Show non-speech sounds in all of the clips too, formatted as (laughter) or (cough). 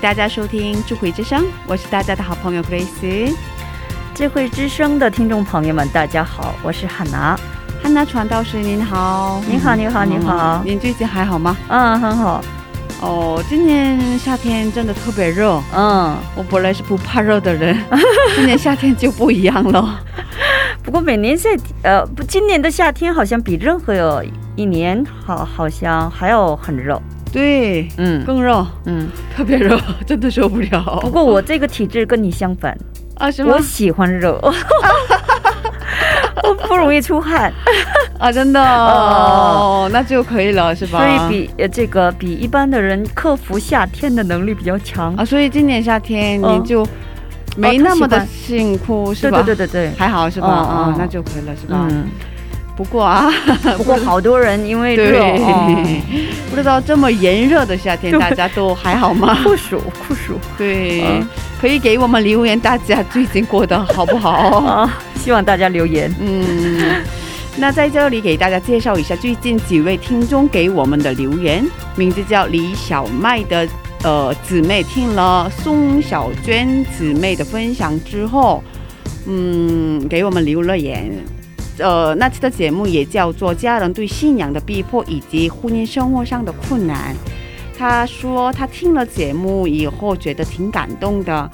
大家收听智慧之声，我是大家的好朋友 Grace。智慧之声的听众朋友们，大家好，我是汉娜。汉娜传道师您好，您好，您好，您好嗯。您最近还好吗？嗯，很好。哦，今年夏天真的特别热，嗯，我本来是不怕热的人，(laughs) 今年夏天就不一样了。(laughs) 不过每年夏呃不，今年的夏天好像比任何一年好，好像还要很热。对，嗯更热，嗯。特别热，(laughs) 真的受不了。不过我这个体质跟你相反，啊，是吗我？喜欢热，(laughs) 我不容易出汗，(laughs) 啊，真的哦，那就可以了，是吧？所以比呃这个比一般的人克服夏天的能力比较强。啊，所以今年夏天嗯你就没那么的辛苦，是对吧？对对对对，还好是吧？哦啊哦，那就可以了，是吧？嗯。不过啊，(laughs) 不过好多人因为热，对哦，不知道这么炎热的夏天，大家都还好吗？(laughs) 酷暑酷暑对嗯，可以给我们留言，大家最近过得好不好？(laughs) 啊！希望大家留言。嗯，那在这里给大家介绍一下最近几位听众给我们的留言，名字叫李小麦的呃姊妹听了宋小娟姊妹的分享之后，嗯，给我们留了言。呃，那期的节目也叫做《家人对信仰的逼迫以及婚姻生活上的困难》。他说他听了节目以后觉得挺感动的。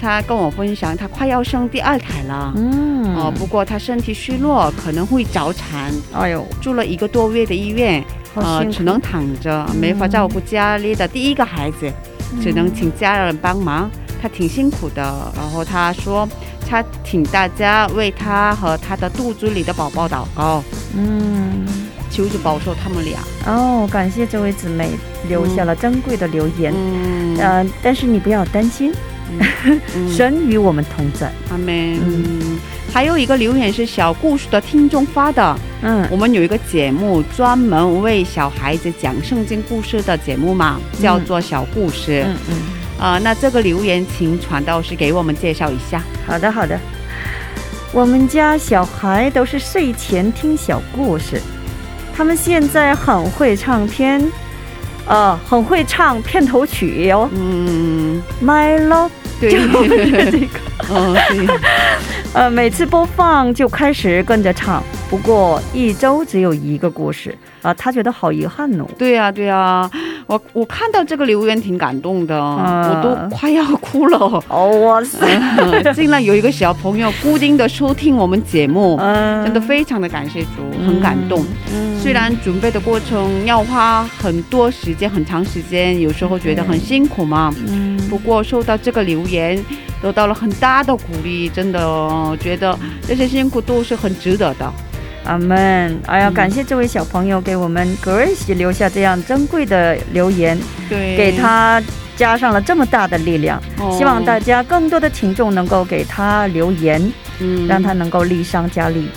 他跟我分享，他快要生第二胎了。嗯哦，不过他身体虚弱，可能会早产，哎呦，住了一个多月的医院，呃只能躺着，没法照顾家里的第一个孩子，只能请家人帮忙。他挺辛苦的，然后他说，他请大家为他和他的肚子里的宝宝祷告，嗯，求主保守他们俩。哦，感谢这位姊妹留下了珍贵的留言。嗯，呃，但是你不要担心，嗯 (laughs) 神与我们同在。阿门。嗯，还有一个留言是小故事的听众发的，嗯我们有一个节目专门为小孩子讲圣经故事的节目嘛，叫做小故事。嗯嗯，啊、那这个留言请传道师给我们介绍一下。好的好的。我们家小孩都是睡前听小故事，他们现在很会唱片，呃，很会唱片头曲哟、嗯，My Love 对，就是这个。嗯，(laughs) 对，(laughs) 呃，每次播放就开始跟着唱，不过一周只有一个故事啊、他觉得好遗憾哦。对呀、对呀、我我看到这个留言挺感动的，我都快要哭了。哦，哇塞，嗯竟然有一个小朋友固定的收听我们节目，嗯真的非常的感谢主，很感动。嗯虽然准备的过程要花很多时间、很长时间，有时候觉得很辛苦嘛。嗯不过收到这个留言，得到了很大的鼓励，真的哦觉得这些辛苦都是很值得的。阿门。哎呀，嗯感谢这位小朋友给我们 Grace 留下这样珍贵的留言，对，给他加上了这么大的力量。哦希望大家更多的听众能够给他留言，嗯让他能够力上加力。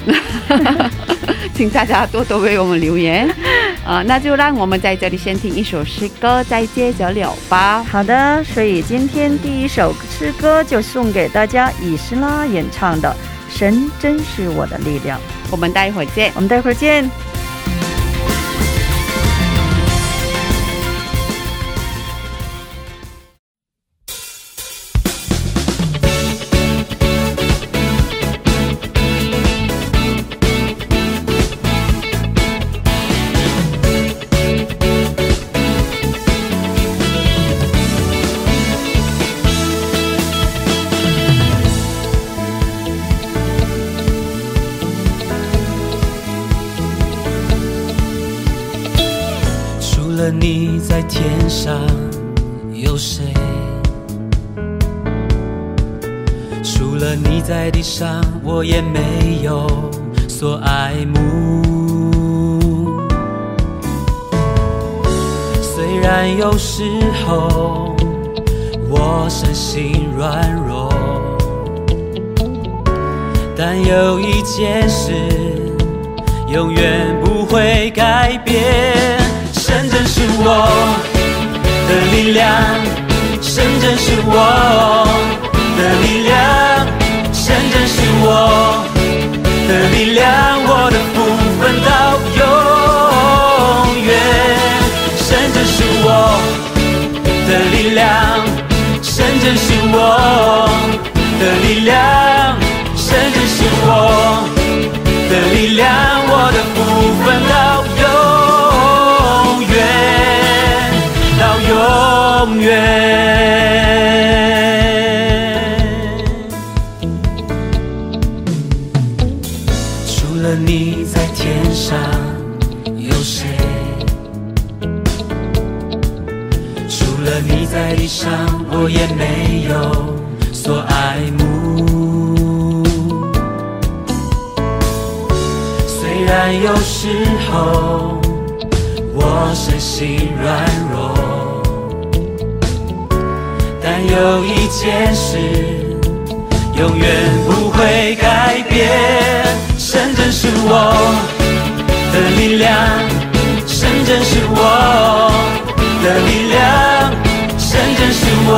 (laughs) 请大家多多为我们留言。(laughs) 啊、那就让我们在这里先听一首诗歌，再接着聊吧。好的，所以今天第一首诗歌就送给大家，以斯拉演唱的《神真是我的力量》。我们待会儿见。我们待会儿见。上有谁？除了你在地上，我也没有所爱慕。虽然有时候我身心软弱，但有一件事永远不会改变，神真是我的力量，神真是我的力量，神真是我的力量，我的福分到永远，神真是我的力量，神真是我的力量，神真是我的力量，我的福分到永远。除了你在天上有谁？除了你在地上，我也没有所爱慕。虽然有时候我身心软有一件事永远不会改变，神真是我的力量，神真是我的力量，神真是我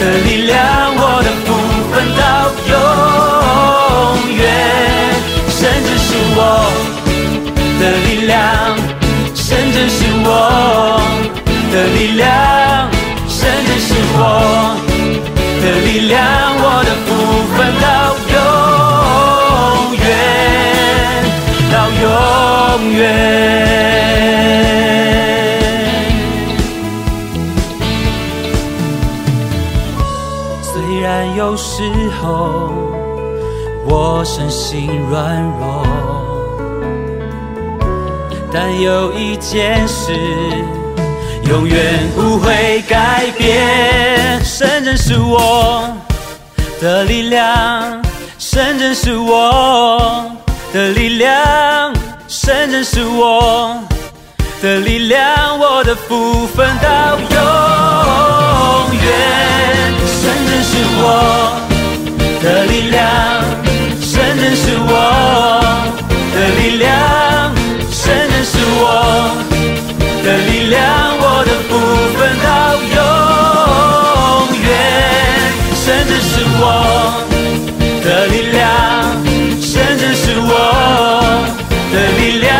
的力量，我的福分到永远，神真是我的力量，神真是我的力量，量，我的福分到永远，到永远。虽然有时候我身心软弱，但有一件事永远不会改变，神真是我的力量，神真是我的力量，神真是我的力量，我的福分到永远，神真是我的力量，神真是我的力量，神真是我的力量，我的福分到永远，神真是我的力量，神真是我的力量，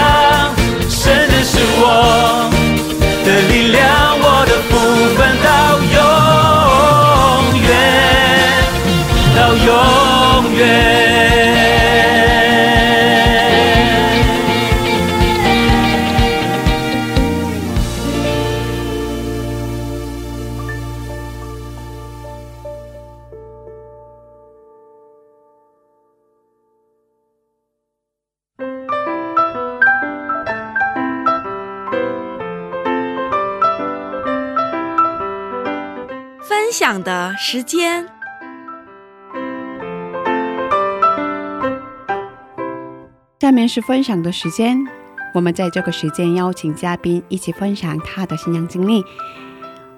的时间。下面是分享的时间，我们在这个时间邀请嘉宾一起分享他的新娘经历。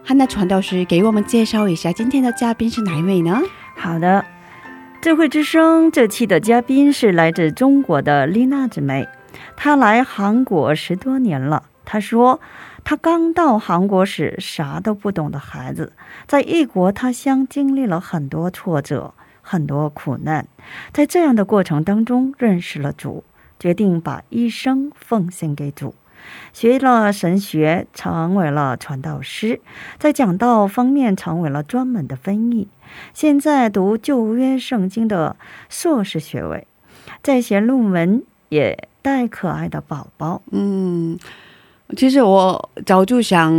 汉娜传道师给我们介绍一下今天的嘉宾是哪一位呢？好的，智慧之声这期的嘉宾是来自中国的丽娜姊妹，她来韩国十多年了。她说，他刚到韩国时啥都不懂的孩子，在异国他乡经历了很多挫折，很多苦难，在这样的过程当中认识了主，决定把一生奉献给主。学了神学，成为了传道师，在讲道方面成为了专门的翻译。现在读旧约圣经的硕士学位，在写论文，也带可爱的宝宝。嗯，其实我早就想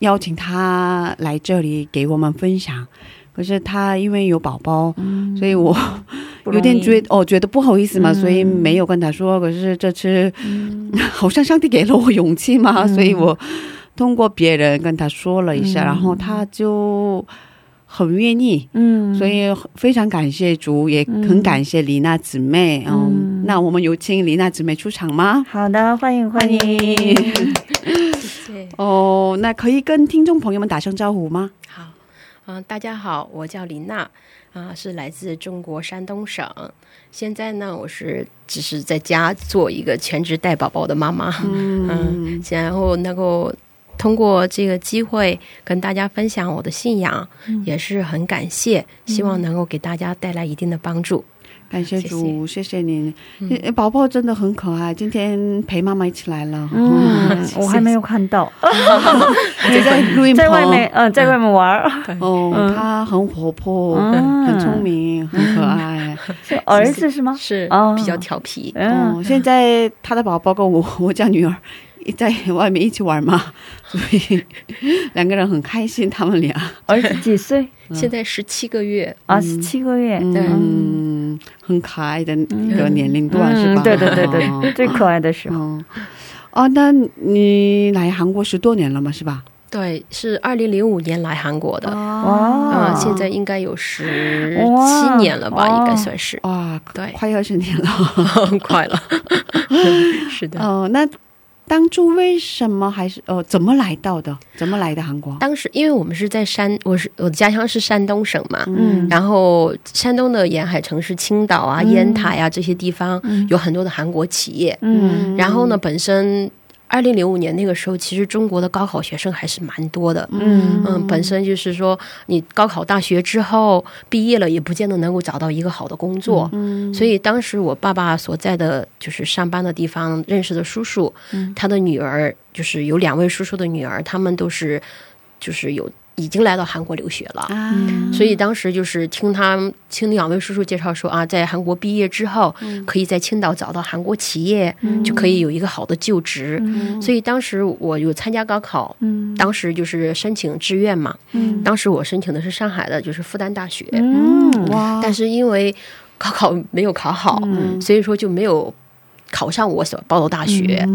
邀请他来这里给我们分享，可是他因为有宝宝，所以我 (laughs) 有点觉哦觉得不好意思嘛，嗯。所以没有跟他说。可是这次、(laughs) 好像上帝给了我勇气嘛，嗯。所以我通过别人跟他说了一下，嗯。然后他就很愿意。嗯，所以非常感谢主，也嗯很感谢李娜姊妹。嗯，嗯那我们有请李娜姊妹出场吗？好的，欢迎欢迎。谢谢，哦，那可以跟听众朋友们打声招呼吗？好，嗯、大家好，我叫李娜，啊、是来自中国山东省。现在呢，我是只是在家做一个全职带宝宝的妈妈，嗯，然后能够通过这个机会跟大家分享我的信仰，也是很感谢，希望能够给大家带来一定的帮助。感谢主，谢谢。您。呃宝宝真的很可爱，今天陪妈妈一起来了。嗯，我还没有看到，(laughs) 就在录音在外面，嗯，在外面玩儿。哦，嗯。他很活泼，嗯。很聪明，很可爱。(laughs) 是儿子是吗？是哦。比较调皮，嗯。哦，，现在他的宝宝跟我 (laughs) 我家女儿在外面一起玩嘛，(laughs) 所以两个人很开心，他们俩。儿子几岁？现在十七个月，啊，十七个月。嗯，很可爱的一个年龄段、是吧？嗯，对对对对，哦最可爱的时候。哦，哦，那你来韩国十多年了嘛，是吧？对，是二零零五年来韩国的，哇嗯，现在应该有十哇七年了吧，哦应该算是，哇，对快二十年了。很 (laughs) 快了。(laughs) 是的，哦，那当初为什么还是呃怎么来到的？怎么来的韩国？当时因为我们是在山，我是我的家乡是山东省嘛，嗯。然后山东的沿海城市青岛啊、烟台啊这些地方有很多的韩国企业，嗯。然后呢，本身二零零五年那个时候，其实中国的高考学生还是蛮多的。嗯嗯，本身就是说，你高考大学之后毕业了，也不见得能够找到一个好的工作。嗯所以当时我爸爸所在的就是上班的地方认识的叔叔，他的女儿就是有两位叔叔的女儿，他们都是就是有已经来到韩国留学了。啊，所以当时就是听他听两位叔叔介绍说啊，在韩国毕业之后，可以在青岛找到韩国企业，就可以有一个好的就职。所以当时我有参加高考，嗯。当时就是申请志愿嘛。嗯。当时我申请的是上海的，就是复旦大学，嗯。哇，但是因为高考没有考好，所以说就没有考上我所报的大学。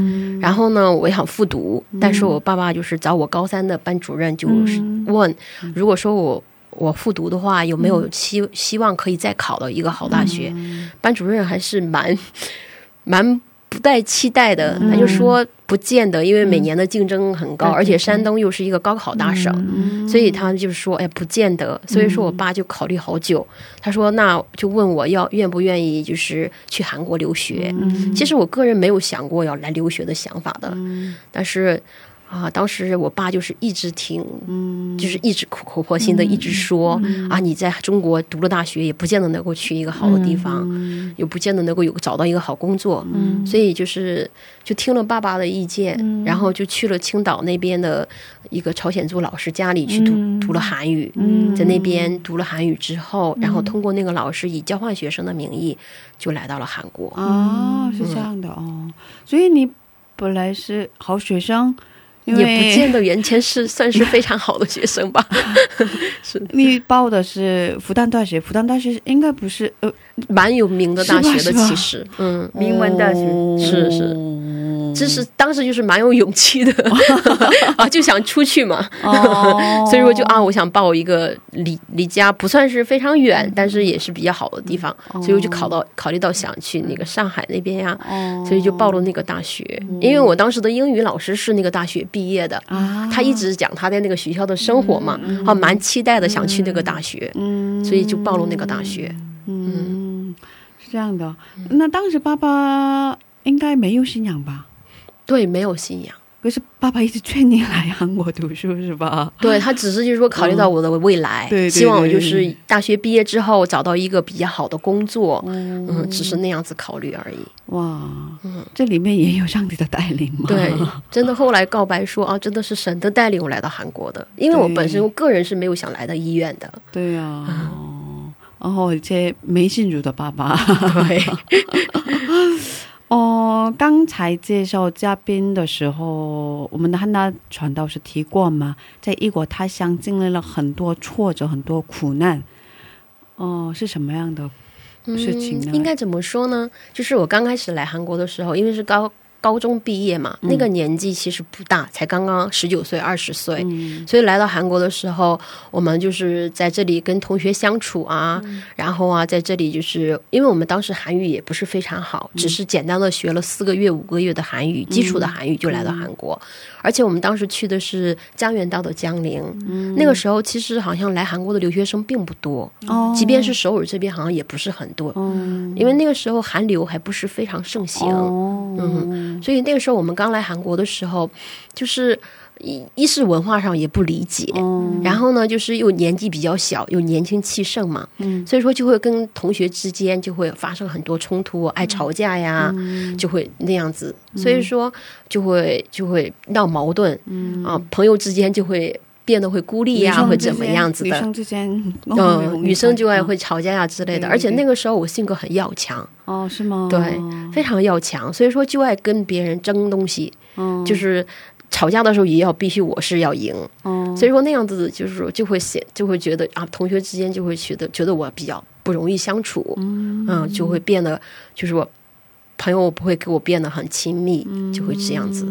然后呢，我也想复读，但是我爸爸就是找我高三的班主任，就是问，如果说我我复读的话，有没有希希望可以再考到一个好大学？班主任还是蛮蛮不带期待的，他就说不见得，因为每年的竞争很高，而且山东又是一个高考大省，所以他就是说，哎，不见得。所以说我爸就考虑好久，他说那就问我要愿不愿意，就是去韩国留学。其实我个人没有想过要来留学的想法的，但是。啊，当时我爸就是一直挺，就是一直苦口婆心的一直说、啊，你在中国读了大学，也不见得能够去一个好的地方，也不见得能够有找到一个好工作，所以就是就听了爸爸的意见，然后就去了青岛那边的一个朝鲜族老师家里去读、读了韩语，在那边读了韩语之后，然后通过那个老师以交换学生的名义就来到了韩国。啊，是这样的哦，所以你本来是好学生，因也不见得原先是算是非常好的学生吧，(laughs) 是你报的是复旦大学，复旦大学应该不是呃蛮有名的大学的，其实，嗯，名门大学。哦。是是这是当时就是蛮有勇气的 (laughs) 啊，就想出去嘛，哦。(laughs) 所以说就啊，我想报一个离离家不算是非常远，但是也是比较好的地方，所以我就考到考虑到想去那个上海那边呀、所以就报了那个大学，因为我当时的英语老师是那个大学毕业的，啊。他一直讲他在那个学校的生活嘛，啊，蛮期待的想去那个大学，嗯。所以就报了那个大学。嗯。是这样的。那当时爸爸应该没有信仰吧？对，没有信仰。可是爸爸一直劝你来韩国读书是吧？对他只是就是说考虑到我的未来，对对希望我就是大学毕业之后找到一个比较好的工作，嗯，只是那样子考虑而已。哇，这里面也有上帝的带领吗？对，真的后来告白说啊，真的是神的带领我来到韩国的，因为我本身我个人是没有想来到医院的。对呀、哦，然后而且没信主的爸爸。(laughs) 对，哦，刚才介绍嘉宾的时候，我们的汉娜传道是提过吗？在异国他乡经历了很多挫折，很多苦难。哦、是什么样的事情呢？应该怎么说呢？就是我刚开始来韩国的时候，因为是高高中毕业嘛，那个年纪其实不大，才刚刚十九岁、二十岁，所以来到韩国的时候，我们就是在这里跟同学相处啊，然后啊，在这里就是因为我们当时韩语也不是非常好，只是简单的学了四个月、五个月的韩语，基础的韩语就来到韩国，而且我们当时去的是江原道的江陵，那个时候其实好像来韩国的留学生并不多，哦。即便是首尔这边好像也不是很多，因为那个时候韩流还不是非常盛行，哦，嗯，所以那个时候我们刚来韩国的时候，就是一一是文化上也不理解，哦。然后呢，就是又年纪比较小，又年轻气盛嘛，嗯。所以说就会跟同学之间就会发生很多冲突，爱吵架呀，嗯。就会那样子，所以说就会就会闹矛盾，嗯。啊，朋友之间就会变得会孤立呀，会怎么样子的。女生之间，嗯，女生就爱会会吵架呀之类的，而且那个时候我性格很要强，哦，是吗？对，非常要强，所以说就爱跟别人争东西，嗯，就是吵架的时候也要必须我是要赢，哦，所以说那样子就是说就会显就会觉得啊，同学之间就会觉得觉得我比较不容易相处，嗯。就会变得就是我朋友不会跟我变得很亲密，就会这样子。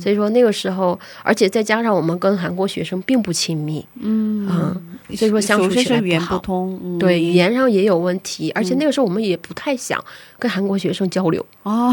所以说那个时候，而且再加上我们跟韩国学生并不亲密，嗯嗯，所以说相处起来不好。不通，嗯。对语言上也有问题，而且那个时候我们也不太想跟韩国学生交流，哦，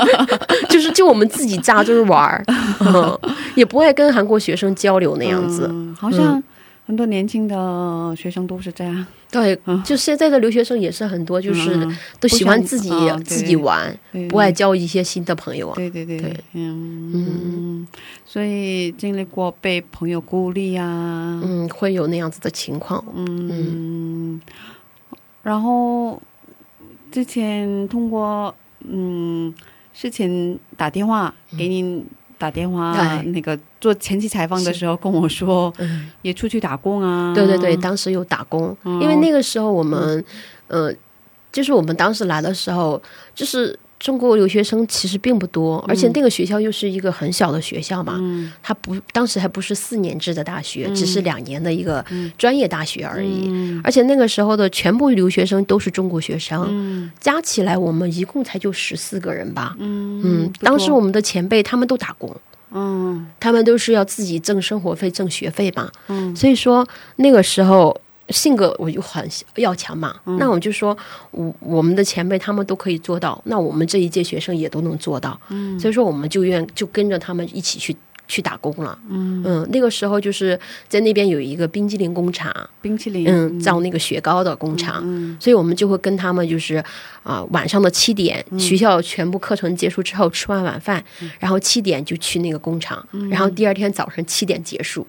(laughs) 就是就我们自己扎堆玩儿，嗯，也不会跟韩国学生交流那样子。嗯好像很多年轻的学生都是这样，对，就现在的留学生也是很多，就是嗯。都喜欢自己、自己玩，对。不爱交一些新的朋友啊。对对对对。嗯。嗯，所以经历过被朋友孤立啊，嗯，会有那样子的情况。嗯，然后之前通过嗯事前打电话给您打电话，哎。那个做前期采访的时候跟我说，嗯，也出去打工啊，对对对，当时有打工，嗯因为那个时候我们，呃，就是我们当时来的时候，就是中国留学生其实并不多，而且那个学校又是一个很小的学校嘛，嗯。它不当时还不是四年制的大学，只是两年的一个专业大学而已。嗯。而且那个时候的全部留学生都是中国学生，嗯。加起来我们一共才就十四个人吧。嗯嗯，当时我们的前辈他们都打工，嗯他们都是要自己挣生活费、挣学费嘛。嗯所以说那个时候性格我就很要强嘛。嗯那我就说，我我们的前辈他们都可以做到，那我们这一届学生也都能做到。嗯所以说我们就愿就跟着他们一起去。去打工了，嗯。那个时候就是在那边有一个冰激凌工厂，冰淇淋，嗯，造那个雪糕的工厂，嗯所以我们就会跟他们就是啊、晚上的七点，嗯。学校全部课程结束之后吃完晚饭，然后七点就去那个工厂，然后第二天早上七点结束，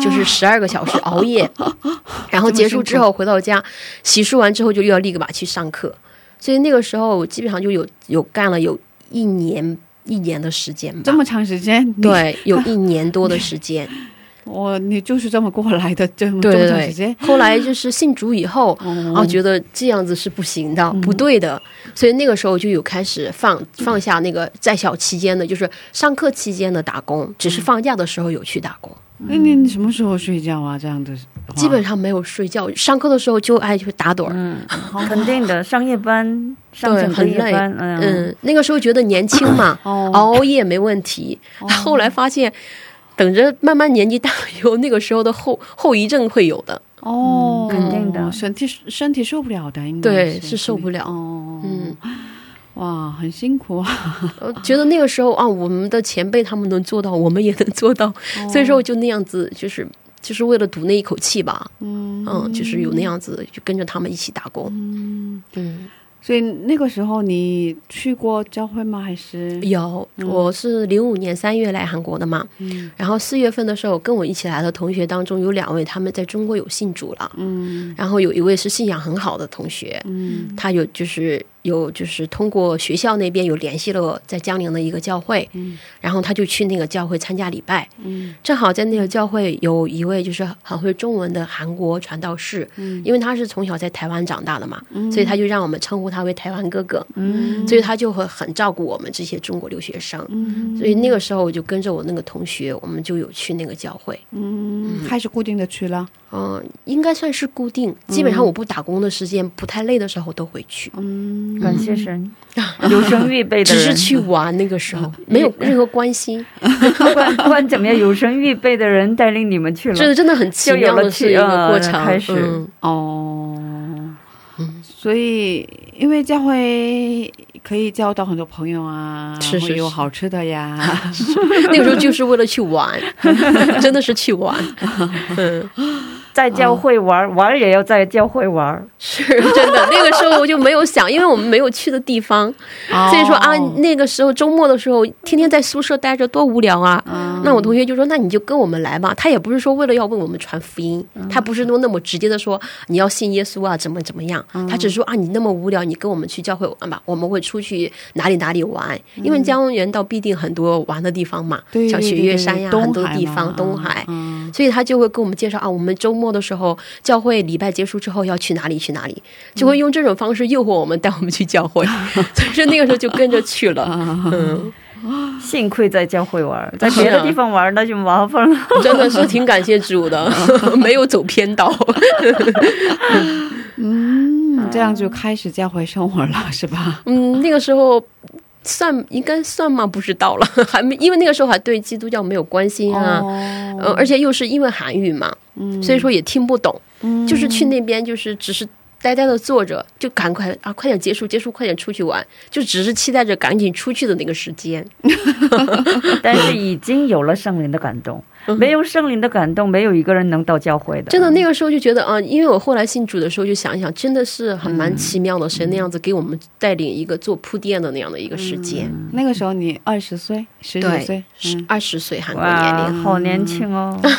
就是十二个小时熬夜，(laughs) 然后结束之后回到家，洗漱完之后就又要立个马去上课，所以那个时候基本上就有有干了有一年一年的时间吧。这，么长时间，对，有一 (laughs) 年多的时间，(laughs) 我你就是这么过来的，这么这么对对长时间，，后来就是信主以后。哦啊，觉得这样子是不行的，不对的，所以那个时候就有开始放放下那个在校期间的，就是上课期间的打工，只是放假的时候有去打工，那你你什么时候睡觉啊？这样的话基本上没有睡觉，上课的时候就爱去打盹儿，嗯，(laughs) 肯定的，上夜班，上对，整个很累，夜班，嗯，嗯，那个时候觉得年轻嘛，(coughs) 哦。熬夜没问题，后来发现。等着慢慢年纪大以后，那个时候的后后遗症会有的。哦，肯定的。身体身体受不了的，应该对是。是受不了。哦，嗯，哇，很辛苦啊，我觉得那个时候啊，我们的前辈他们能做到，我们也能做到，所以说我就那样子，就是就是为了赌那一口气吧。嗯。嗯，就是有那样子，就跟着他们一起打工。嗯，所以那个时候你去过教会吗？还是？有，我是零五年三月来韩国的嘛，嗯。然后四月份的时候，跟我一起来的同学当中有两位他们在中国有信主了，嗯。然后有一位是信仰很好的同学，嗯。他有就是有就是通过学校那边有联系了在江宁的一个教会，嗯。然后他就去那个教会参加礼拜，嗯。正好在那个教会有一位就是很会中文的韩国传道士，嗯。因为他是从小在台湾长大的嘛，所以他就让我们称呼他为台湾哥哥，嗯。所以他就会很照顾我们这些中国留学生。嗯。所以那个时候我就跟着我那个同学，我们就有去那个教会。嗯，还是固定的去了，嗯、应该算是固定。基本上我不打工的时间，不太累的时候都会去，嗯，感谢神，有生预备的只，是去玩。那个时候没有任何关心，(laughs) 不管不管怎么样，有生预备的人带领你们去了，这真的很奇妙的是一个过程。开始。嗯。哦，所以因为教会可以交到很多朋友啊，是是会有好吃的呀，(laughs) 那个时候就是为了去玩，(laughs) 真的是去玩。嗯，在教会玩玩也要在教会玩，是真的。那个时候我就没有想，(laughs) 因为我们没有去的地方，所以说啊，那个时候周末的时候，天天在宿舍待着多无聊啊。那我同学就说：“那你就跟我们来吧。”他也不是说为了要为我们传福音，他不是说那么直接的说你要信耶稣啊，怎么怎么样。他只是说啊，你那么无聊，你跟我们去教会玩吧，我们会出去哪里哪里玩。因为江原道必定很多玩的地方嘛，对像雪岳山呀，很多地方，东海。嗯所以他就会跟我们介绍啊，我们周末的时候，教会礼拜结束之后要去哪里去哪里，就会用这种方式诱惑我们，带我们去教会。(laughs) 所以说那个时候就跟着去了，(laughs) 嗯，幸亏在教会玩，在 (laughs) 别的地方玩那就麻烦了。真的是挺感谢主的，没有走偏道。嗯，这样就开始教会生活了，是吧？嗯，那个时候。算应该算吗？不知道了，(laughs) 还没，因为那个时候还对基督教没有关心啊，哦。呃，而且又是因为韩语嘛，所以说也听不懂，就是去那边就是只是呆呆的坐着，就赶快啊，快点结束，结束，快点出去玩，就只是期待着赶紧出去的那个时间。(laughs) 但是已经有了圣灵的感动，没有圣灵的感动，没有一个人能到教会的。真的，那个时候就觉得啊，因为我后来信主的时候就想一想，真的是很蛮奇妙的，神那样子给我们带领一个做铺垫的那样的一个时间。那个时候你二十岁、十几岁二十岁韩国年，龄。好年轻哦！(laughs) (laughs)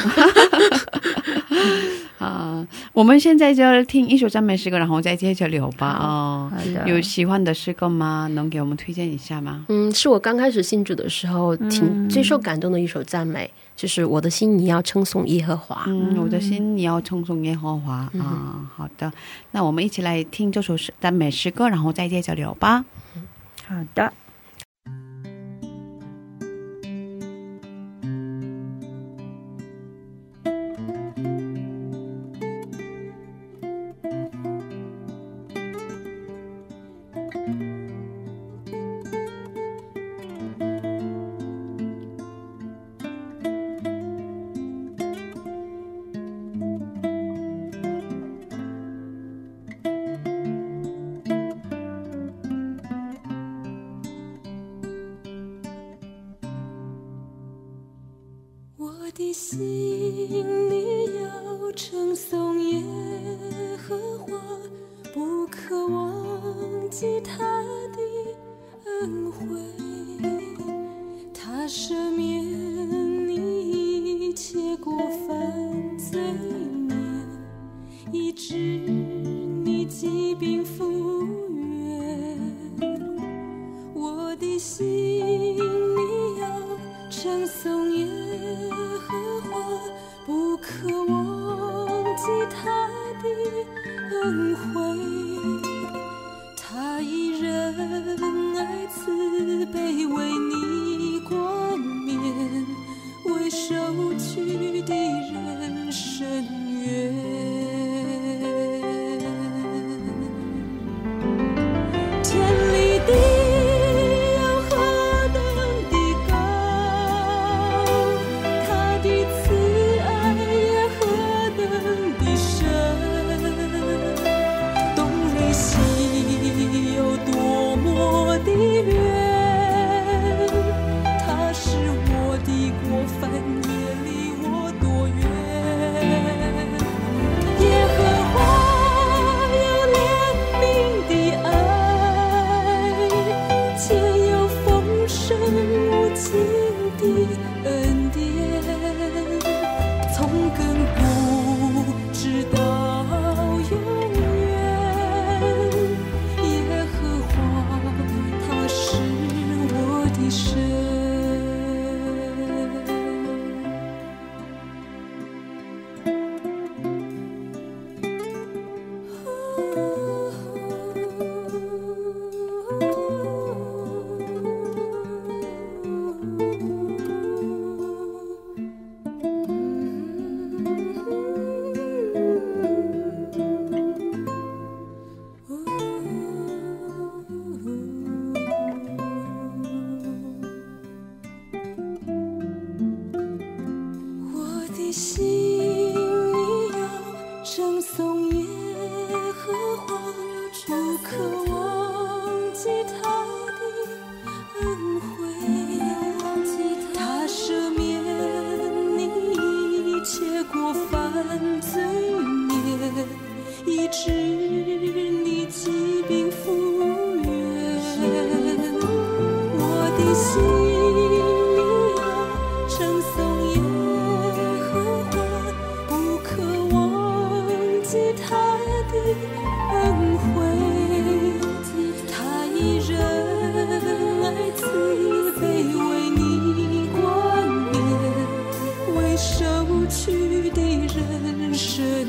(laughs) 啊，我们现在就听一首赞美诗歌，然后再接着聊吧。哦，有喜欢的诗歌吗？能给我们推荐一下吗？嗯，是我刚开始信主的时候挺最受感动的一首赞美，就是我的心你要称颂耶和华。嗯，我的心你要称颂耶和华啊。好的，那我们一起来听这首诗赞美诗歌，然后再接着聊吧。好的，的恩惠。他以仁爱慈悲为你冠冕，为受屈的人伸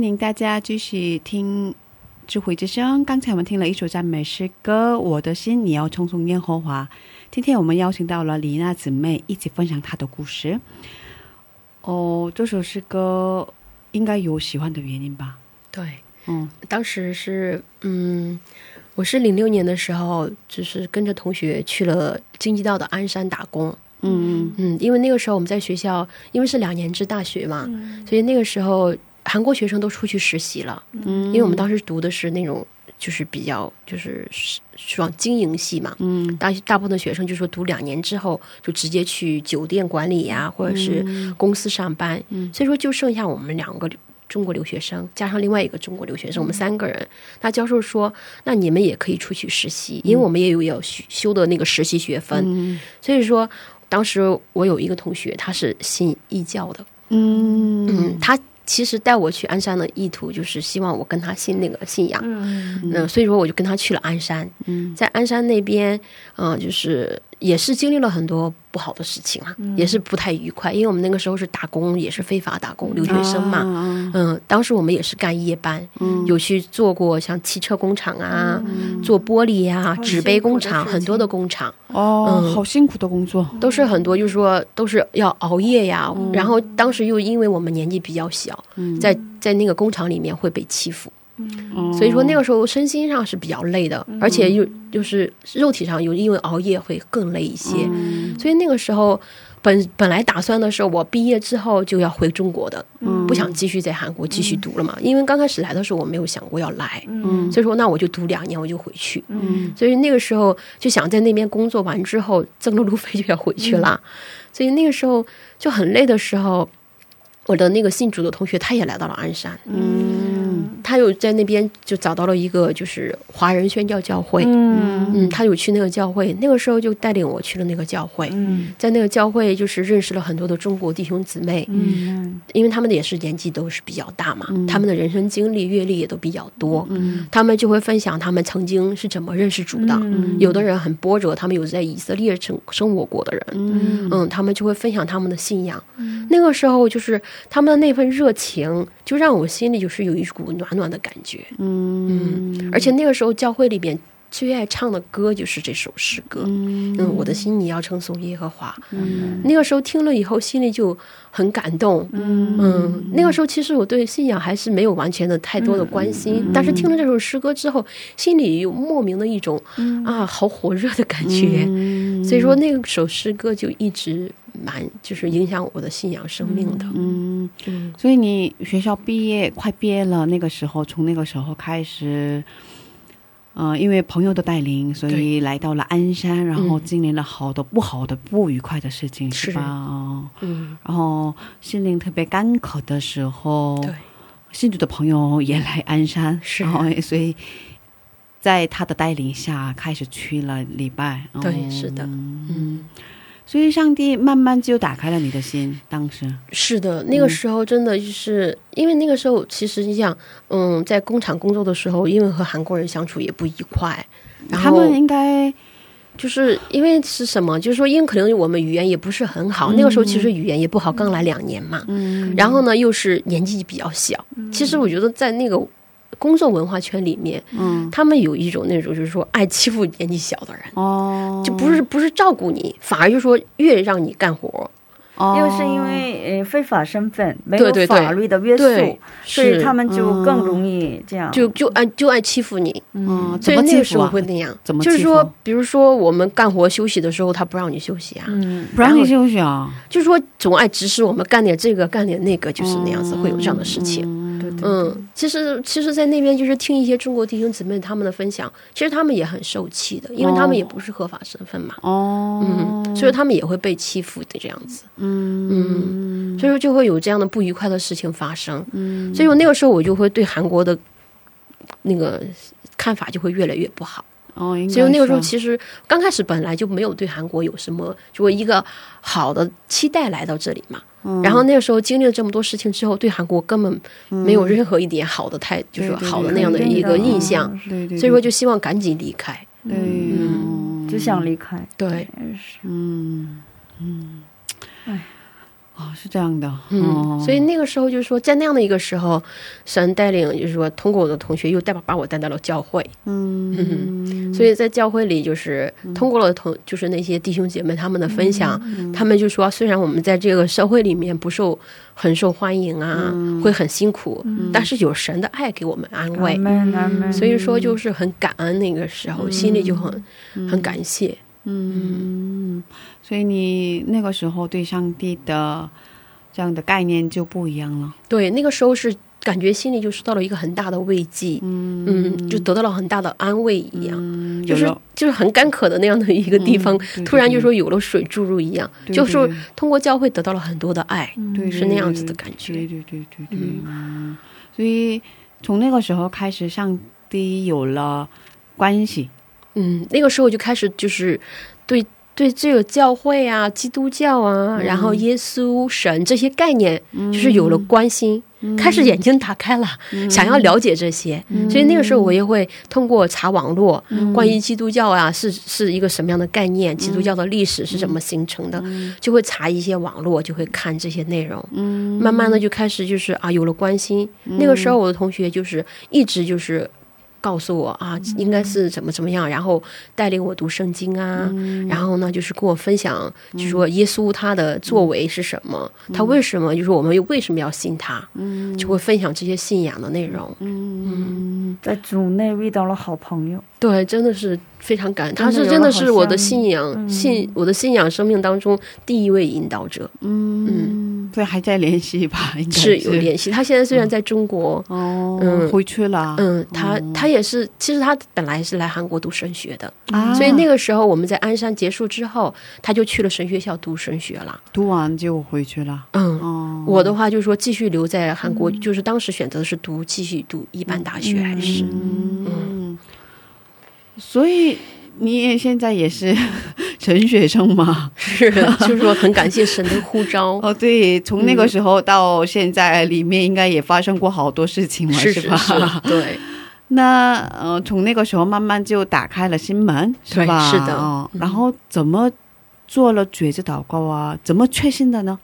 欢迎大家继续听智慧之声。刚才我们听了一首赞美诗歌《我的心你要匆匆耶和华》。今天我们邀请到了李娜姊妹一起分享她的故事。哦，这首诗歌应该有喜欢的原因吧？对，嗯当时是嗯，我是零六年的时候，就是跟着同学去了京畿道的鞍山打工。嗯嗯，因为那个时候我们在学校，因为是两年制大学嘛，所以那个时候韩国学生都出去实习了。嗯，因为我们当时读的是那种就是比较就是是往经营系嘛，嗯大大部分的学生就说读两年之后就直接去酒店管理呀、或者是公司上班，嗯。所以说就剩下我们两个中国留学生加上另外一个中国留学生，我们三个人。那教授说，那你们也可以出去实习，因为我们也有要修修的那个实习学分，嗯。所以说当时我有一个同学他是信义教的，嗯。嗯，他其实带我去鞍山的意图就是希望我跟他信那个信仰，嗯。嗯，所以说我就跟他去了鞍山，嗯。在鞍山那边，嗯、就是也是经历了很多不好的事情啊，也是不太愉快，因为我们那个时候是打工，也是非法打工，留学生嘛，嘛，嗯，当时我们也是干夜班，有去做过像汽车工厂啊，做玻璃呀、好纸杯工厂，很多的工厂。哦，嗯。好辛苦的工作，都是很多，就是说都是要熬夜呀。然后当时又因为我们年纪比较小，在在那个工厂里面会被欺负，哦所以说那个时候身心上是比较累的，而且又就是肉体上又因为熬夜会更累一些，所以那个时候。本本来打算的是我毕业之后就要回中国的，不想继续在韩国继续读了嘛。因为刚开始来的时候我没有想过要来，嗯。所以说那我就读两年我就回去。嗯。所以那个时候就想在那边工作完之后挣了路费就要回去了，所以那个时候就很累的时候，我的那个信主的同学他也来到了鞍山，嗯他有在那边就找到了一个就是华人宣教教会，嗯。嗯，他有去那个教会，那个时候就带领我去了那个教会，嗯。在那个教会就是认识了很多的中国弟兄姊妹，嗯。因为他们的也是年纪都是比较大嘛，他们的人生经历阅历也都比较多，嗯。他们就会分享他们曾经是怎么认识主的。嗯。有的人很波折，他们有在以色列生生活过的人，嗯。嗯，他们就会分享他们的信仰。嗯。那个时候就是他们的那份热情，就让我心里就是有一股暖暖的感觉。嗯而且那个时候教会里边最爱唱的歌就是这首诗歌。嗯嗯，我的心你要称颂耶和华。嗯那个时候听了以后，心里就很感动。嗯那个时候其实我对信仰还是没有完全的太多的关心，但是听了这首诗歌之后，心里有莫名的一种、啊，好火热的感觉。嗯所以说那首诗歌就一直蛮就是影响我的信仰生命的。嗯，嗯。所以你学校毕业快毕业了，那个时候从那个时候开始，呃，因为朋友的带领，所以来到了鞍山，然后嗯。经历了好多不好的、不愉快的事情，是是。吧？哦。嗯，然后心灵特别干渴的时候，对，信主的朋友也来鞍山，是。然后所以在他的带领下开始去了礼拜。对哦。是的。嗯。所以上帝慢慢就打开了你的心，当时，是的，那个时候真的就是、因为那个时候，其实你想，嗯，在工厂工作的时候，因为和韩国人相处也不愉快，然后他们应该就是因为是什么，就是说，因为可能我们语言也不是很好，那个时候其实语言也不好，刚来两年嘛，嗯。然后呢又是年纪比较小，其实我觉得在那个工作文化圈里面，嗯他们有一种那种就是说爱欺负年纪小的人。哦，就不是不是照顾你，反而就说越让你干活，哦，因为是因为呃非法身份没有对对对法律的约束，所以他们就更容易这样。就就爱就爱欺负你，嗯，所怎么以那个时候？会那样。怎么欺就是说，比如说我们干活休息的时候，他不让你休息啊，嗯，不让你休息啊？就是说总爱指使我们干点这个干点那个，就是那样子，会有这样的事情。嗯，其实其实，在那边就是听一些中国弟兄姊妹他们的分享，其实他们也很受气的，因为他们也不是合法身份嘛，哦，嗯，所以他们也会被欺负的这样子，嗯。所以说就会有这样的不愉快的事情发生，嗯，所以我那个时候我就会对韩国的那个看法就会越来越不好。哦，所以那个时候其实刚开始本来就没有对韩国有什么，就一个好的期待来到这里嘛。嗯。然后那个时候经历了这么多事情之后，对韩国根本没有任何一点好的态，就是好的那样的一个印象。对对，所以说就希望赶紧离开。对，嗯。只想离开。对，嗯。嗯，哎，哦，是这样的，嗯，哦。所以那个时候就是说，在那样的一个时候，神带领就是说，通过我的同学又带把把我带到了教会。嗯，所以在教会里，就是通过了同就是那些弟兄姐妹他们的分享，他们就说，虽然我们在这个社会里面不受很受欢迎啊，会很辛苦，但是有神的爱给我们安慰。所以说，就是很感恩，那个时候心里就很很感谢。嗯，所以你那个时候对上帝的这样的概念就不一样了，对，那个时候是感觉心里就受到了一个很大的慰藉，嗯，就得到了很大的安慰一样。嗯，就是就是很干渴的那样的一个地方，嗯对突然就说有了水注入一样，对就是通过教会得到了很多的爱，是那样子的感觉。对对对对对，嗯，所以从那个时候开始，上帝有了关系，嗯，那个时候就开始就是对对这个教会啊、基督教啊，嗯。然后耶稣、神这些概念，就是有了关心，嗯。开始眼睛打开了，想要了解这些。所以那个时候我也会通过查网络，嗯。关于基督教啊是是一个什么样的概念，基督教的历史是怎么形成的，就会查一些网络，就会看这些内容。嗯。慢慢的就开始就是啊有了关心。那个时候我的同学就是一直就是。告诉我啊，应该是怎么怎么样，然后带领我读圣经啊，然后呢，就是跟我分享，就说耶稣他的作为是什么，他为什么，就是我们又为什么要信他，就会分享这些信仰的内容。嗯。在主内遇到了好朋友，对，真的是非常感恩，他是真的是我的信仰信我的信仰生命当中第一位引导者，嗯，所以还在联系吧，(laughs) 应该是有联系。他现在虽然在中国，哦，嗯。回去了，嗯，他他也是，其实他本来是来韩国读神学的，啊，所以那个时候我们在鞍山结束之后，他就去了神学校读神学了。读完就回去了，嗯，哦，我的话就是说继续留在韩国，就是当时选择的是读继续读一般大学，还是嗯，所以你也现在也是神学生嘛？是，就是说很感谢神的呼召。(laughs) 哦，对，从那个时候到现在，里面应该也发生过好多事情嘛，吧？是是是，对，(laughs) 那呃，从那个时候慢慢就打开了心门，是吧？是的然后怎么做了觉知祷告啊？怎么确信的呢？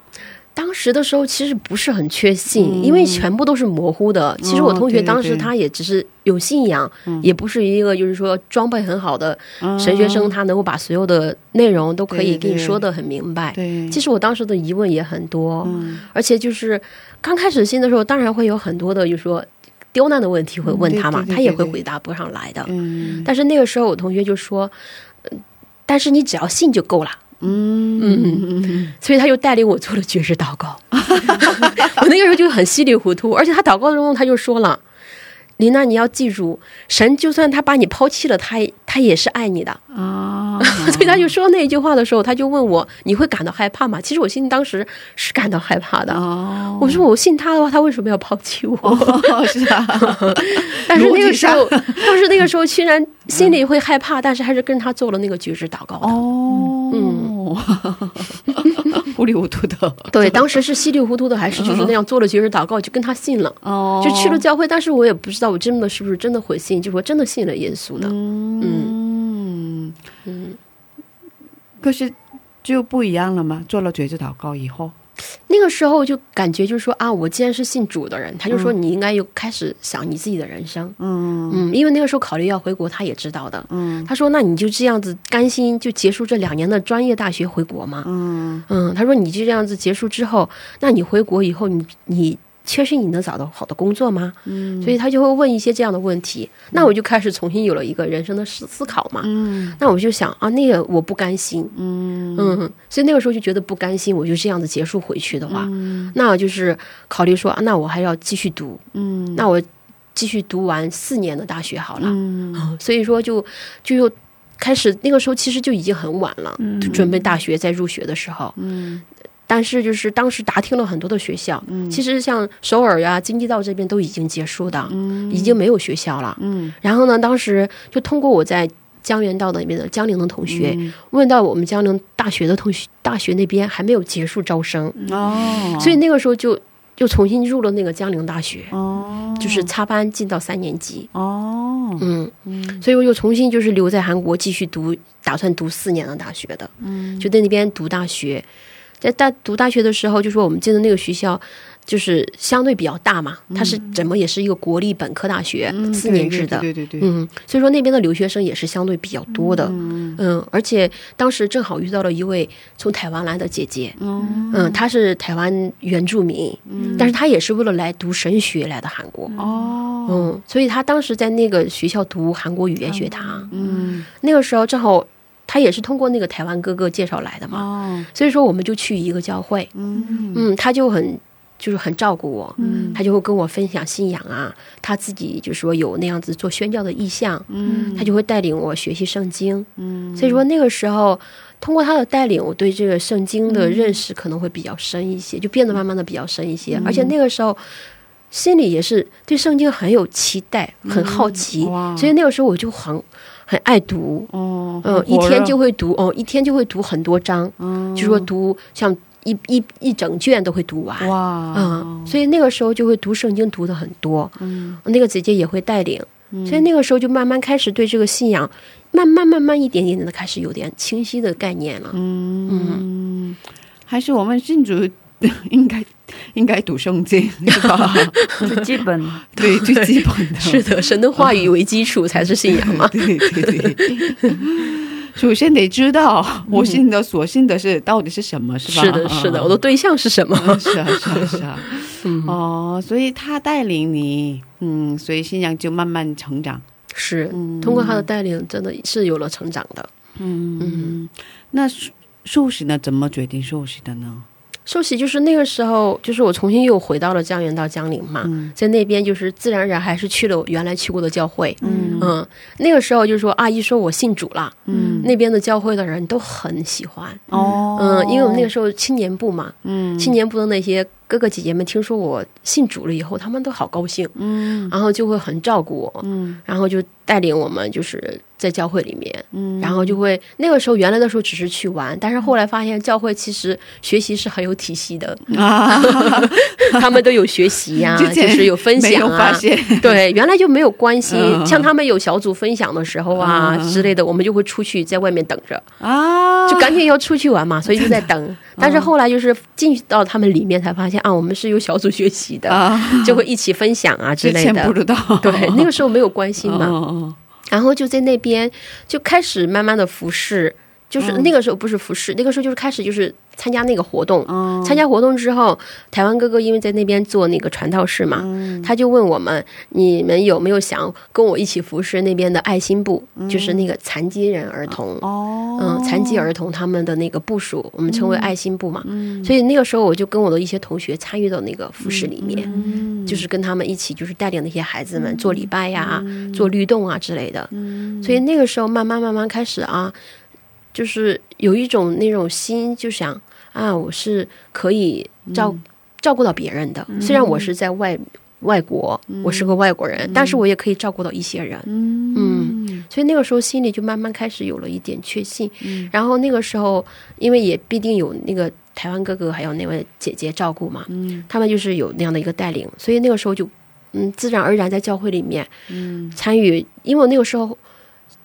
当时的时候其实不是很确信，嗯。因为全部都是模糊的。其实我同学当时他也只是有信仰，也不是一个就是说装备很好的神学生，他能够把所有的内容都可以给你说的很明白。对，其实我当时的疑问也很多，嗯。而且就是刚开始信的时候，当然会有很多的，就是说刁难的问题会问他嘛，他也会回答不上来的。嗯。但是那个时候我同学就说，呃但是你只要信就够了。嗯。嗯。嗯，所以他就带领我做了绝食祷告。我那个时候就很稀里糊涂，而且他祷告中他就说了：“琳娜，你要记住，神就算他把你抛弃了，他他也是爱你的。啊，所以他就说那一句话的时候，他就问我：“你会感到害怕吗？”其实我心里当时是感到害怕的。哦，我说我信他的话，他为什么要抛弃我？哦是啊，(laughs) 但是那个时候 (laughs) 但是那个时候虽然心里会害怕，但是还是跟他做了那个觉知祷告的。哦，嗯，(laughs) 糊里糊涂的，对，当时是稀里糊涂的，还是就是那样做了绝食祷告，就跟他信了。哦，就去了教会，但是我也不知道我真的是不是真的会信，就我真的信了耶稣的。嗯嗯，可是就不一样了嘛，做了绝志祷告以后，那个时候就感觉就是说啊，我既然是信主的人，他就说你应该又开始想你自己的人生。嗯嗯，因为那个时候考虑要回国，他也知道的。嗯他说：“那你就这样子甘心就结束这两年的专业大学回国吗？”嗯嗯，他说：“你就这样子结束之后，那你回国以后，你你确实你能找到好的工作吗？”嗯。所以他就会问一些这样的问题。那我就开始重新有了一个人生的思思考嘛。嗯。那我就想啊，那个我不甘心，嗯。嗯，所以那个时候就觉得不甘心，我就这样子结束回去的话，嗯。那我就是考虑说，啊，那我还要继续读，嗯。那我继续读完四年的大学好了。嗯。所以说就就又开始那个时候其实就已经很晚了，嗯。准备大学在入学的时候。嗯但是就是当时打听了很多的学校，其实像首尔呀、京畿道这边都已经结束的，已经没有学校了。嗯。然后呢，当时就通过我在江原道那边的江陵的同学，嗯。问到我们江陵大学的同学，大学那边还没有结束招生，哦，所以那个时候就就重新入了那个江陵大学，哦。就是插班进到三年级。哦。嗯，所以我又重新就是留在韩国继续读，打算读四年的大学的，嗯。就在那边读大学。在大读大学的时候，就说我们进的那个学校，就是相对比较大嘛，它是怎么也是一个国立本科大学，嗯四年制的，对对对。对，嗯，所以说那边的留学生也是相对比较多的，嗯。而且当时正好遇到了一位从台湾来的姐姐，嗯她是台湾原住民，但是她也是为了来读神学来的韩国，哦。嗯，所以她当时在那个学校读韩国语言学堂，嗯。那个时候正好她也是通过那个台湾哥哥介绍来的嘛，哦。所以说我们就去一个教会，嗯。嗯，他就很就是很照顾我，嗯。他就会跟我分享信仰啊，他自己就说有那样子做宣教的意向，嗯。他就会带领我学习圣经。嗯。所以说那个时候，通过他的带领，我对这个圣经的认识可能会比较深一些，就变得慢慢的比较深一些。而且那个时候，心里也是对圣经很有期待，很好奇，哇。所以那个时候我就很很爱读，哦嗯，一天就会读，哦，一天就会读很多章，就说读像一一一整卷都会读完。哇。嗯，所以那个时候就会读圣经，读的很多。嗯。那个姐姐也会带领，所以那个时候就慢慢开始对这个信仰，慢慢慢慢一点点的开始有点清晰的概念了。嗯，还是我们信主 (laughs) 应该应该读圣经 (laughs) 是吧？(laughs) 最基本。对，最基本的是的，神的话语为基础才是信仰嘛。对对对。首先得知道我信的所信的是到底是什么，是吧？是的，是的，我的对象是什么？嗯是啊，是啊，是啊。哦，所以他带领你，嗯，所以信仰就慢慢成长。是通过他的带领，真的是有了成长的。嗯，那素食呢？怎么决定素食的呢？受洗就是那个时候，就是我重新又回到了江原到江陵嘛，嗯。在那边就是自然而然还是去了我原来去过的教会。嗯。嗯，那个时候就是说阿姨说我信主了，嗯。那边的教会的人都很喜欢。哦，嗯，因为我们那个时候青年部嘛，嗯。青年部的那些哥哥姐姐们听说我信主了以后，他们都好高兴，嗯。然后就会很照顾我，嗯。然后就带领我们，就是在教会里面，嗯，然后就会那个时候原来的时候只是去玩，但是后来发现教会其实学习是很有体系的，啊，(laughs) 他们都有学习呀、就是有分享啊。发现。(laughs) 对，原来就没有关心。嗯。像他们有小组分享的时候啊、嗯。之类的，我们就会出去在外面等着，啊，就赶紧要出去玩嘛，所以就在等。(laughs) 但是后来就是进到他们里面才发现啊，我们是有小组学习的，啊，就会一起分享啊之之类的。不知道，对，那个时候没有关心嘛。然后就在那边就开始慢慢的服侍，就是那个时候不是服侍，那个时候就是开始就是参加那个活动。嗯参加活动之后，台湾哥哥因为在那边做那个传道士嘛，嗯他就问我们：你们有没有想跟我一起服侍那边的爱心部，就是那个残疾人儿童。嗯哦，嗯，残疾儿童他们的那个部署，我们称为爱心部嘛。嗯所以那个时候我就跟我的一些同学参与到那个服饰里面，嗯就是跟他们一起，就是带领那些孩子们做礼拜呀、做律动啊之类的。嗯所以那个时候慢慢慢慢开始啊，就是有一种那种心，就想啊，我是可以照、照顾到别人的。虽然我是在外外国，我是个外国人，但是我也可以照顾到一些人。嗯，所以那个时候心里就慢慢开始有了一点确信。然后那个时候，因为也必定有那个台湾哥哥还有那位姐姐照顾嘛，他们就是有那样的一个带领，所以那个时候就嗯，自然而然在教会里面嗯参与，因为我那个时候。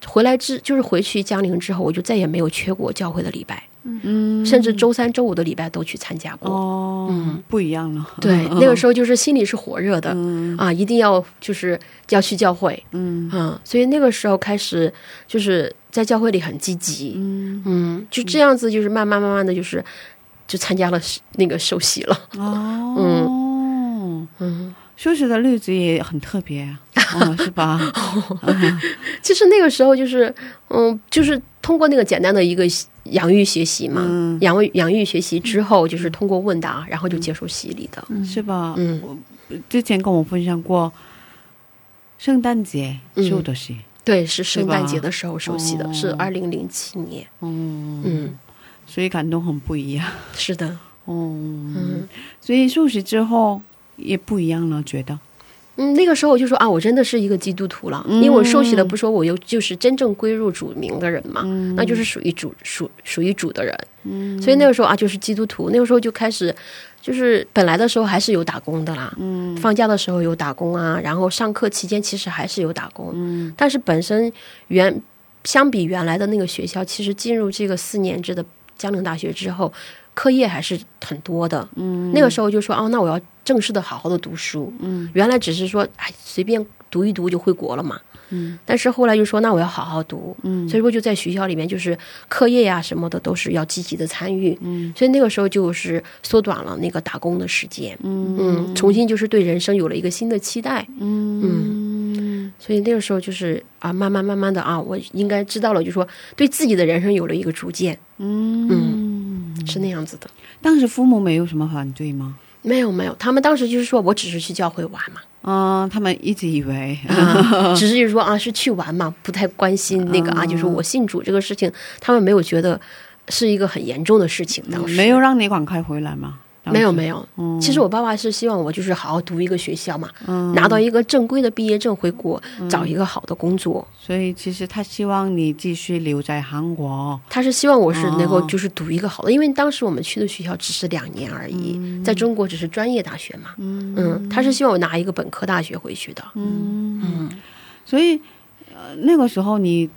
回来之就是回去江陵之后，我就再也没有缺过教会的礼拜，嗯甚至周三、周五的礼拜都去参加过。哦，嗯不一样了，对，那个时候就是心里是火热的、嗯。啊，一定要就是要去教会，嗯。嗯，所以那个时候开始就是在教会里很积极，嗯。嗯，就这样子，就是慢慢慢慢的就是就参加了那个受洗了，哦，嗯，休息的日子也很特别啊，(laughs) 哦，是吧？其实那个时候就是嗯，就是通过那个简单的一个养育学习嘛，嗯。养育养育学习之后，就是通过问答，然后就接受洗礼的，是吧？嗯。我之前跟我分享过，圣诞节嗯。受的洗，对，是圣诞节的时候受洗的，哦是二零零七年，嗯嗯，所以感动很不一样，是的，哦，嗯。所以受洗之后也不一样了，觉得，嗯，那个时候我就说啊，我真的是一个基督徒了，因为我受洗了，不说我又就是真正归入主名的人嘛，那就是属于主属属于主的人，嗯。所以那个时候啊，就是基督徒，那个时候就开始。就是本来的时候还是有打工的啦，嗯。放假的时候有打工啊，然后上课期间其实还是有打工，嗯。但是本身原相比原来的那个学校，其实进入这个四年制的江陵大学之后，课业还是很多的。嗯那个时候就说哦，那我要正式的好好的读书。嗯原来只是说哎随便读一读就回国了嘛。嗯但是后来就说那我要好好读，嗯所以说就在学校里面就是课业呀、什么的都是要积极的参与。嗯所以那个时候就是缩短了那个打工的时间。嗯嗯，重新就是对人生有了一个新的期待。嗯所以那个时候就是啊，慢慢慢慢的啊，我应该知道了，就说对自己的人生有了一个逐渐，嗯是那样子的。当时父母没有什么反对吗？没有没有，他们当时就是说我只是去教会玩嘛，嗯、他们一直以为，(laughs) 只是就是说啊是去玩嘛，不太关心那个啊，就是我信主这个事情，他们没有觉得是一个很严重的事情。当时没有让你赶快回来吗？没有没有，嗯其实我爸爸是希望我就是好好读一个学校嘛，拿到一个正规的毕业证回国，找一个好的工作。所以其实他希望你继续留在韩国。他是希望我是能够哦就是读一个好的，因为当时我们去的学校只是两年而已，在中国只是专业大学嘛。嗯他是希望我拿一个本科大学回去的。嗯，所以呃那个时候你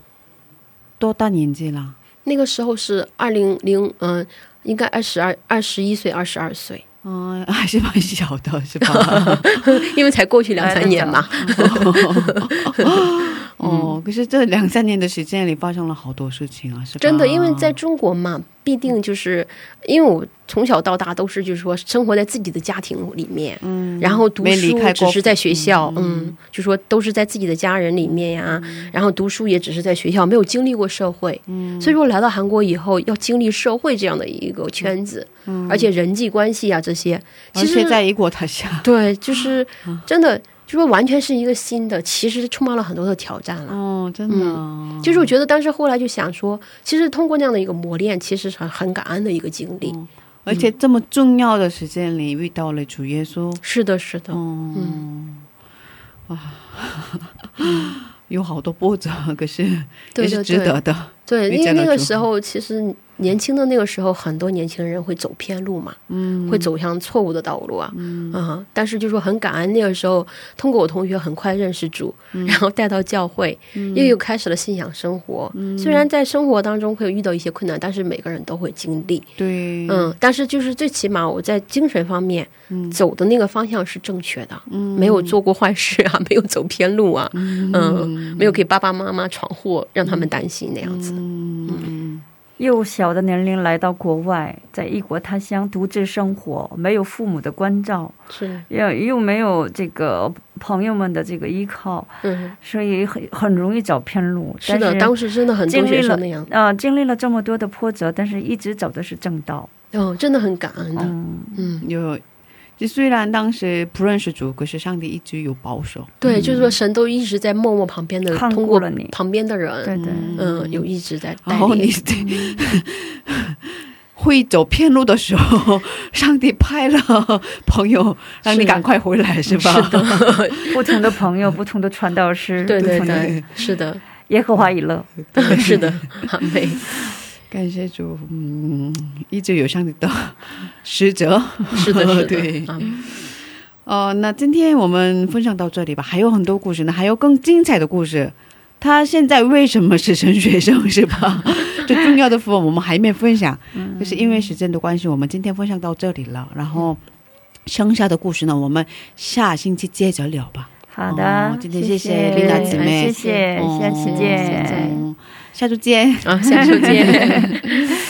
多大年纪了？那个时候是二零零嗯，应该二十二、二十一岁、二十二岁，嗯、还是蛮小的，(laughs) 是吧？(laughs) 因为才过去两三年嘛。(laughs) 哦，可是这两三年的时间里发生了好多事情啊，是吧？真的，因为在中国嘛，必定就是因为我从小到大都是就是说生活在自己的家庭里面，嗯，然后读书只是在学校，嗯，就说都是在自己的家人里面呀，然后读书也只是在学校，没有经历过社会，嗯，所以说来到韩国以后要经历社会这样的一个圈子，嗯，而且人际关系啊这些，而其实且在异国他乡。对，就是真的。就说完全是一个新的，其实充满了很多的挑战了。哦，真的，就是我觉得，当时后来就想说，其实通过那样的一个磨练，其实是很很感恩的一个经历。而且这么重要的时间里遇到了主耶稣，是的，是的，嗯，哇，(laughs) 有好多波折，可是也是值得的。对，比因为那个时候其实年轻的那个时候，很多年轻人会走偏路嘛，嗯。会走向错误的道路啊，嗯。但是就说很感恩那个时候，通过我同学很快认识主，嗯。然后带到教会，又又开始了信仰生活。嗯。虽然在生活当中会遇到一些困难，但是每个人都会经历，对，嗯，但是就是最起码我在精神方面嗯。走的那个方向是正确的，嗯。没有做过坏事啊，(laughs) 没有走偏路啊，嗯，没有给爸爸妈妈闯祸，让他们担心那样子。嗯幼小的年龄来到国外，在异国他乡独自生活，没有父母的关照，是，又又没有这个朋友们的这个依靠，嗯，所以很很容易走偏路。是的，但当时真的很多经历了学生那样，呃，经历了这么多的波折，但是一直走的是正道。哦，真的很感恩的，嗯，嗯。有，就虽然当时不认识主，可是上帝一直有保守。对，就是说神都一直在默默旁边的，通过了你旁边的人，对对，嗯，有一直在带然后你对。(laughs) 会走偏路的时候，上帝派了朋友让你赶快回来，是吧？是的，不同的朋友，不同的传道师，对对不同的对，是的，耶和华以乐。(laughs) 是的，阿妹，感谢主，嗯，一直有上帝的使者。是的，是的，(laughs) 对啊哦，那今天我们分享到这里吧，还有很多故事呢，还有更精彩的故事。他现在为什么是神学生，是吧？(laughs) 最重要的部分我们还没分享，就是因为时间的关系，我们今天分享到这里了。然后剩下的故事呢，我们下星期接着聊吧。好的，哦今天谢谢谢琳达姊妹谢谢，哦下期见。嗯下周见。啊，下周见。(laughs)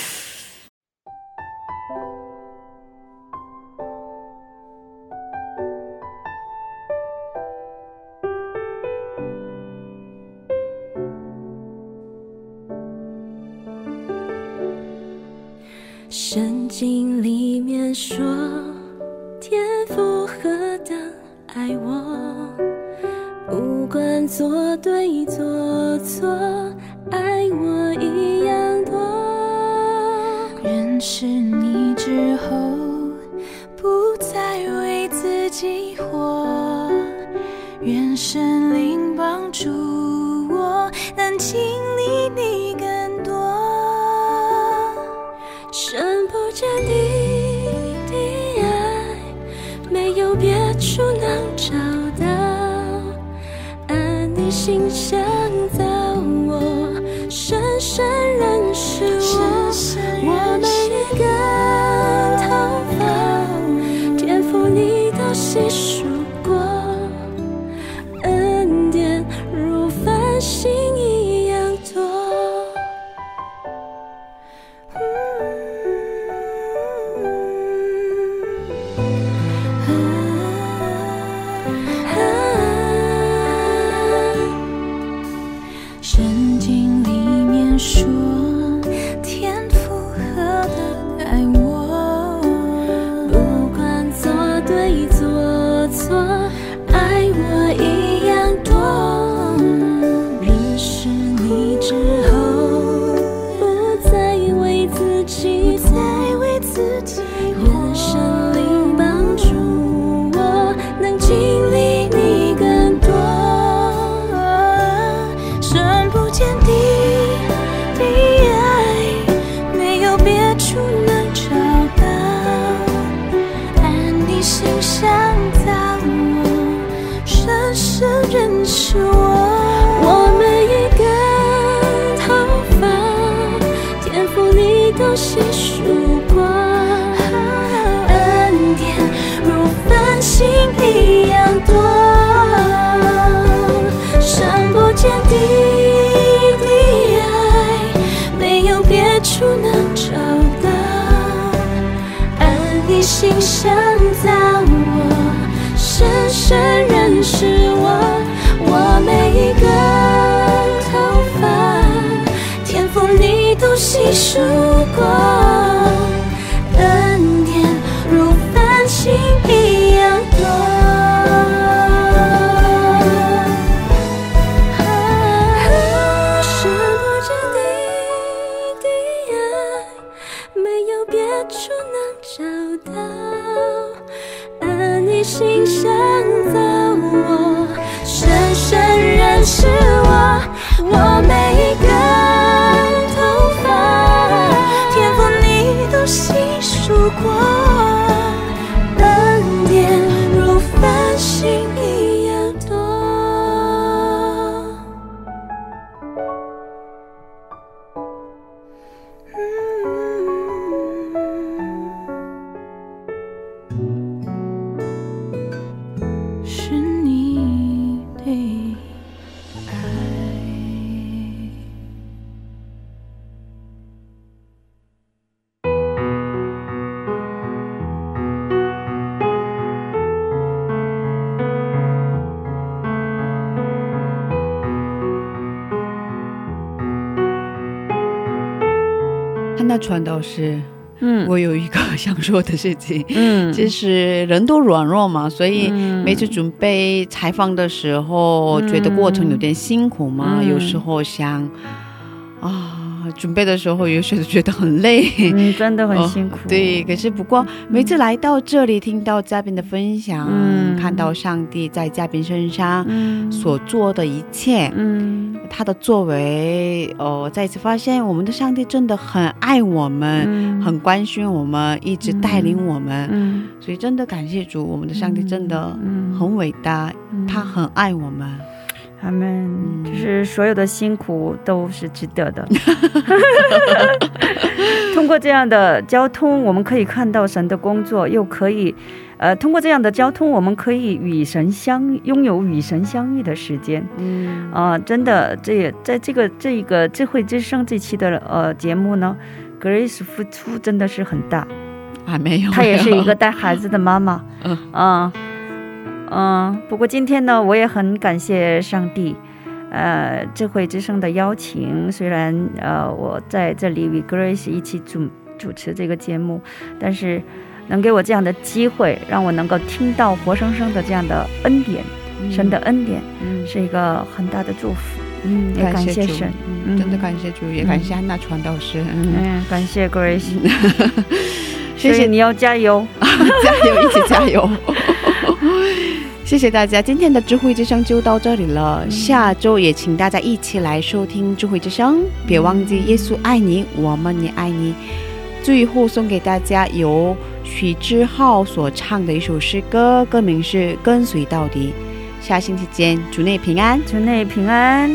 说，爱我一束传道师，嗯。我有一个 (laughs) 想说的事情，嗯。就是人都软弱嘛，所以嗯。每次准备采访的时候，嗯。觉得过程有点辛苦嘛，嗯。有时候想啊。准备的时候，有时候觉得很累，嗯，真的很辛苦。(laughs) 哦对，可是不过每次来到这里，听到嘉宾的分享，嗯。看到上帝在嘉宾身上嗯。所做的一切，嗯他的作为，哦，再次发现我们的上帝真的很爱我们，嗯。很关心我们，一直带领我们，嗯。所以真的感谢主，我们的上帝真的嗯很伟大，嗯。他很爱我们。他们嗯。就是所有的辛苦都是值得的。(laughs) 通过这样的交通，我们可以看到神的工作，又可以，呃，通过这样的交通，我们可以与神相拥有与神相遇的时间。嗯啊、真的，这也在这个这一个智慧之声这期的呃节目呢，Grace 付出真的是很大。还没有，她也是一个带孩子的妈妈。嗯嗯嗯，不过今天呢，我也很感谢上帝，呃，智慧之声的邀请。虽然呃，我在这里与 Grace 一起主主持这个节目，但是能给我这样的机会，让我能够听到活生生的这样的恩典，神的恩典，嗯。是一个很大的祝福。嗯，也感谢主。神嗯嗯。真的感谢主，也感谢安娜传道师，嗯，嗯，感谢 Grace，(laughs) 谢谢。你要加油。(laughs) 加油，一起加油。(laughs) 谢谢大家，今天的智慧之声就到这里了。下周也请大家一起来收听智慧之声，别忘记耶稣爱你，我们也爱你。最后送给大家由许志浩所唱的一首诗歌，歌名是《跟随到底》。下星期见，祝你平安。祝你平安。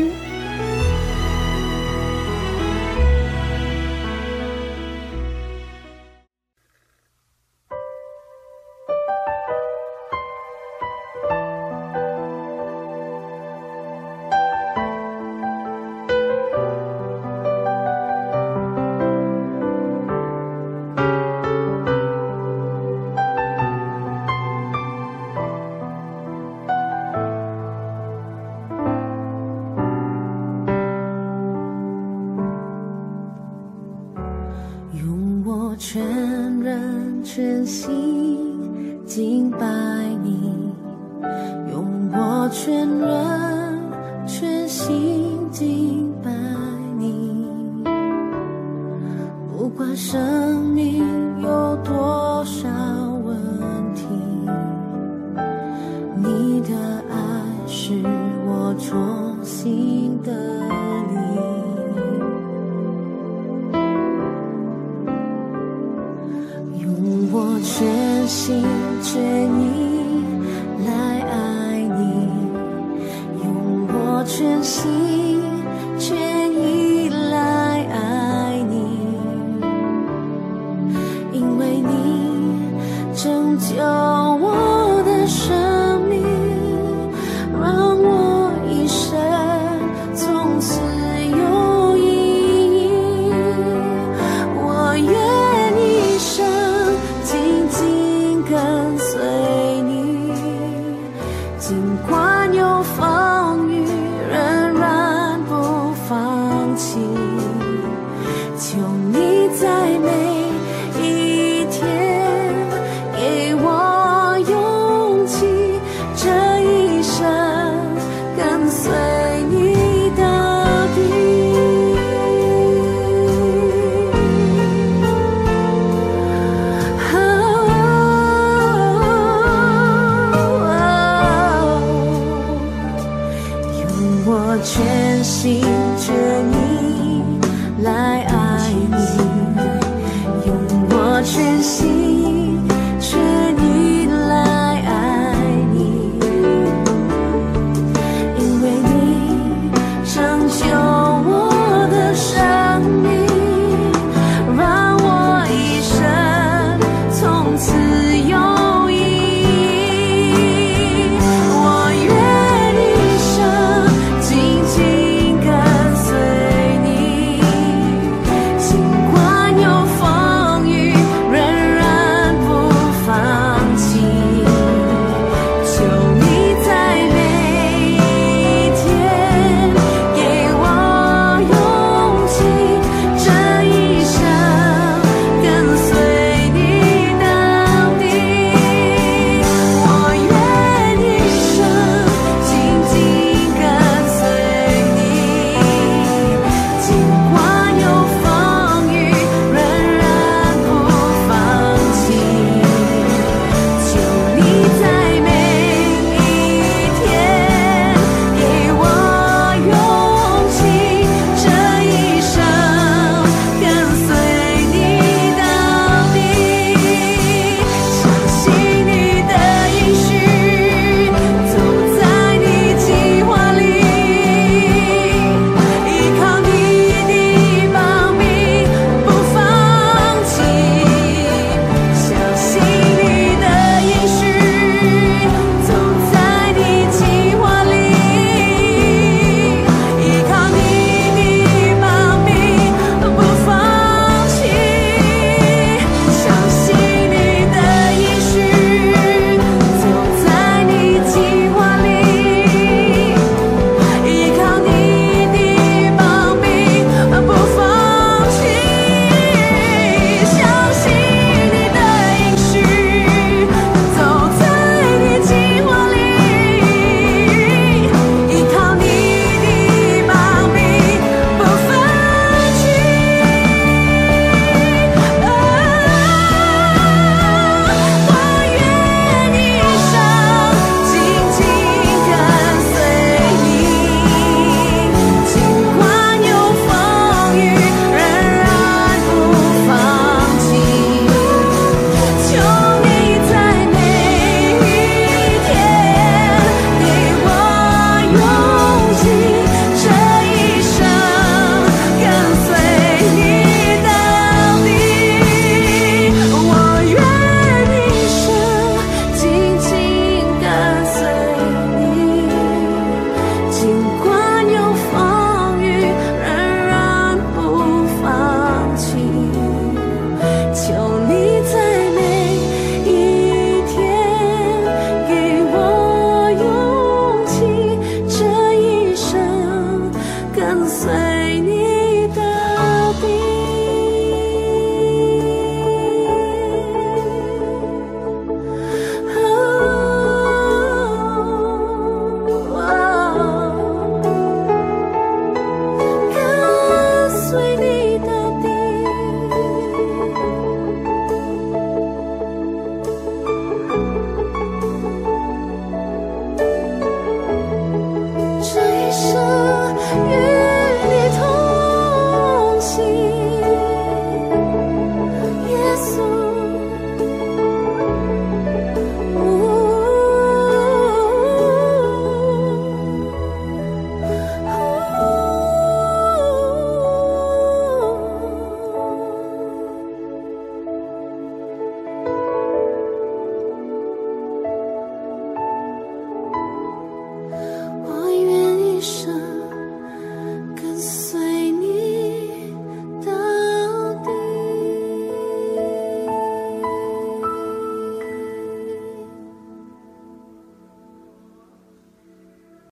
珍惜